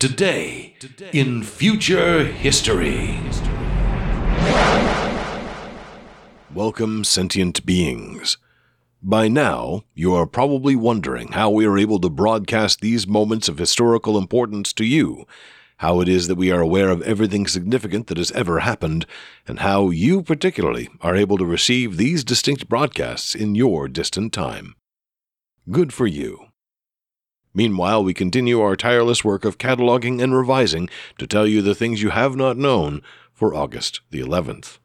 Today, in future history. Welcome, sentient beings. By now, you are probably wondering how we are able to broadcast these moments of historical importance to you, how it is that we are aware of everything significant that has ever happened, and how you particularly are able to receive these distinct broadcasts in your distant time. Good for you. Meanwhile, we continue our tireless work of cataloging and revising to tell you the things you have not known for August the 11th.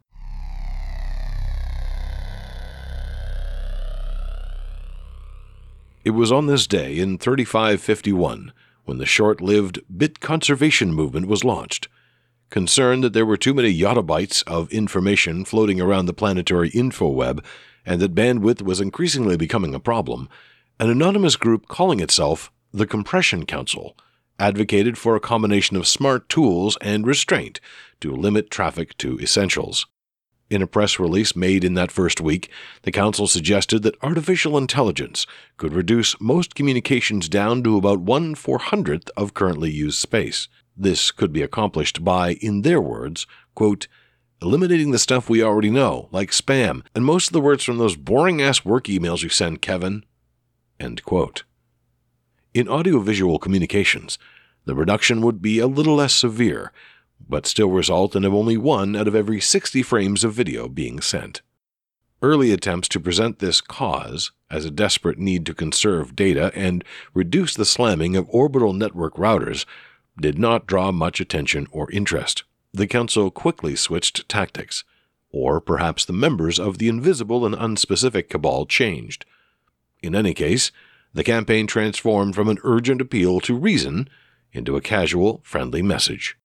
It was on this day in 3551 when the short lived bit conservation movement was launched. Concerned that there were too many yottabytes of information floating around the planetary infoweb and that bandwidth was increasingly becoming a problem, an anonymous group calling itself the Compression Council advocated for a combination of smart tools and restraint to limit traffic to essentials. In a press release made in that first week, the Council suggested that artificial intelligence could reduce most communications down to about one four hundredth of currently used space. This could be accomplished by, in their words, quote, eliminating the stuff we already know, like spam, and most of the words from those boring ass work emails you send, Kevin. End quote. In audiovisual communications, the reduction would be a little less severe, but still result in only one out of every 60 frames of video being sent. Early attempts to present this cause as a desperate need to conserve data and reduce the slamming of orbital network routers did not draw much attention or interest. The Council quickly switched tactics, or perhaps the members of the invisible and unspecific cabal changed. In any case, the campaign transformed from an urgent appeal to reason into a casual, friendly message.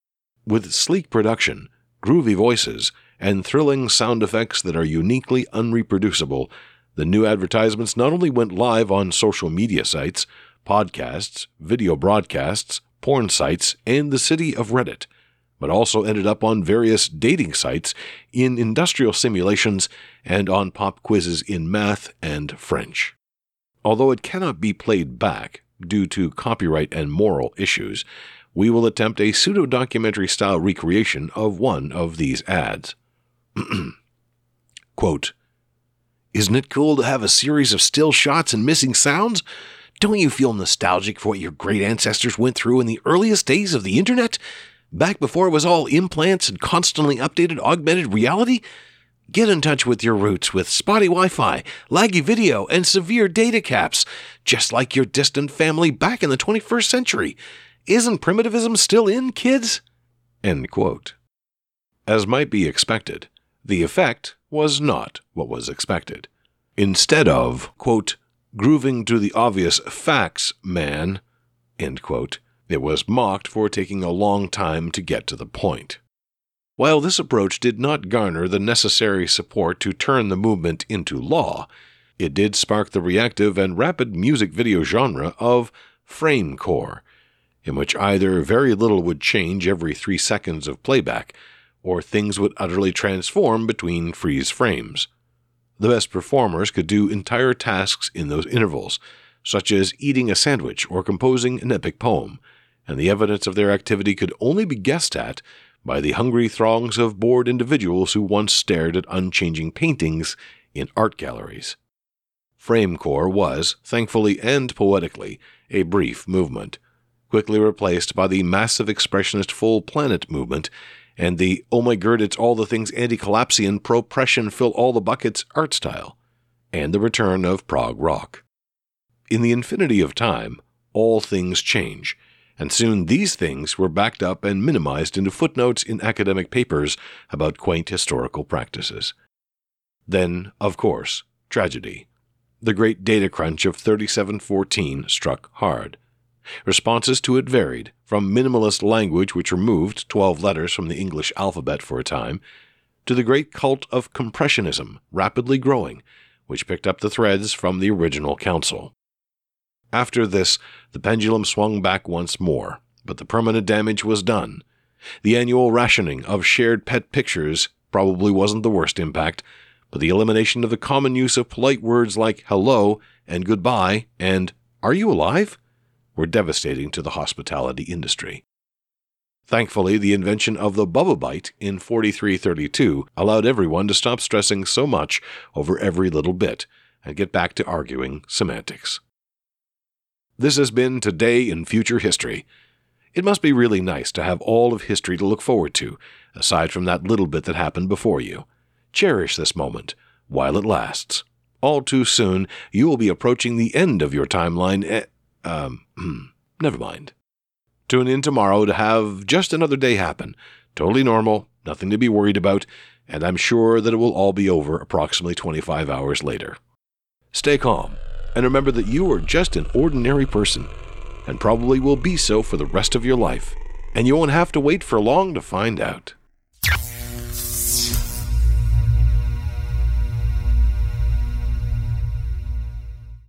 With sleek production, groovy voices, and thrilling sound effects that are uniquely unreproducible, the new advertisements not only went live on social media sites, podcasts, video broadcasts, porn sites, and the city of Reddit, but also ended up on various dating sites, in industrial simulations, and on pop quizzes in math and French. Although it cannot be played back due to copyright and moral issues, we will attempt a pseudo documentary style recreation of one of these ads. Quote, Isn't it cool to have a series of still shots and missing sounds? Don't you feel nostalgic for what your great ancestors went through in the earliest days of the internet? Back before it was all implants and constantly updated augmented reality? Get in touch with your roots with spotty Wi Fi, laggy video, and severe data caps, just like your distant family back in the 21st century. Isn't primitivism still in, kids? As might be expected, the effect was not what was expected. Instead of, quote, grooving to the obvious facts, man, quote, it was mocked for taking a long time to get to the point. While this approach did not garner the necessary support to turn the movement into law, it did spark the reactive and rapid music video genre of framecore, in which either very little would change every three seconds of playback, or things would utterly transform between freeze frames. The best performers could do entire tasks in those intervals, such as eating a sandwich or composing an epic poem, and the evidence of their activity could only be guessed at by the hungry throngs of bored individuals who once stared at unchanging paintings in art galleries. Framecore was, thankfully and poetically, a brief movement, quickly replaced by the massive expressionist full planet movement and the oh my god it's all the things anti-collapsian pro-pression fill all the buckets art style, and the return of prog rock. In the infinity of time, all things change, and soon these things were backed up and minimized into footnotes in academic papers about quaint historical practices. Then, of course, tragedy. The great data crunch of 3714 struck hard. Responses to it varied, from minimalist language which removed 12 letters from the English alphabet for a time, to the great cult of compressionism rapidly growing, which picked up the threads from the original council. After this, the pendulum swung back once more, but the permanent damage was done. The annual rationing of shared pet pictures probably wasn't the worst impact, but the elimination of the common use of polite words like hello and goodbye and are you alive were devastating to the hospitality industry. Thankfully, the invention of the Bubba Byte in 4332 allowed everyone to stop stressing so much over every little bit and get back to arguing semantics. This has been Today in Future History. It must be really nice to have all of history to look forward to, aside from that little bit that happened before you. Cherish this moment while it lasts. All too soon, you will be approaching the end of your timeline. Eh, um, hmm, never mind. Tune in tomorrow to have just another day happen. Totally normal, nothing to be worried about, and I'm sure that it will all be over approximately 25 hours later. Stay calm, and remember that you are just an ordinary person, and probably will be so for the rest of your life, and you won't have to wait for long to find out.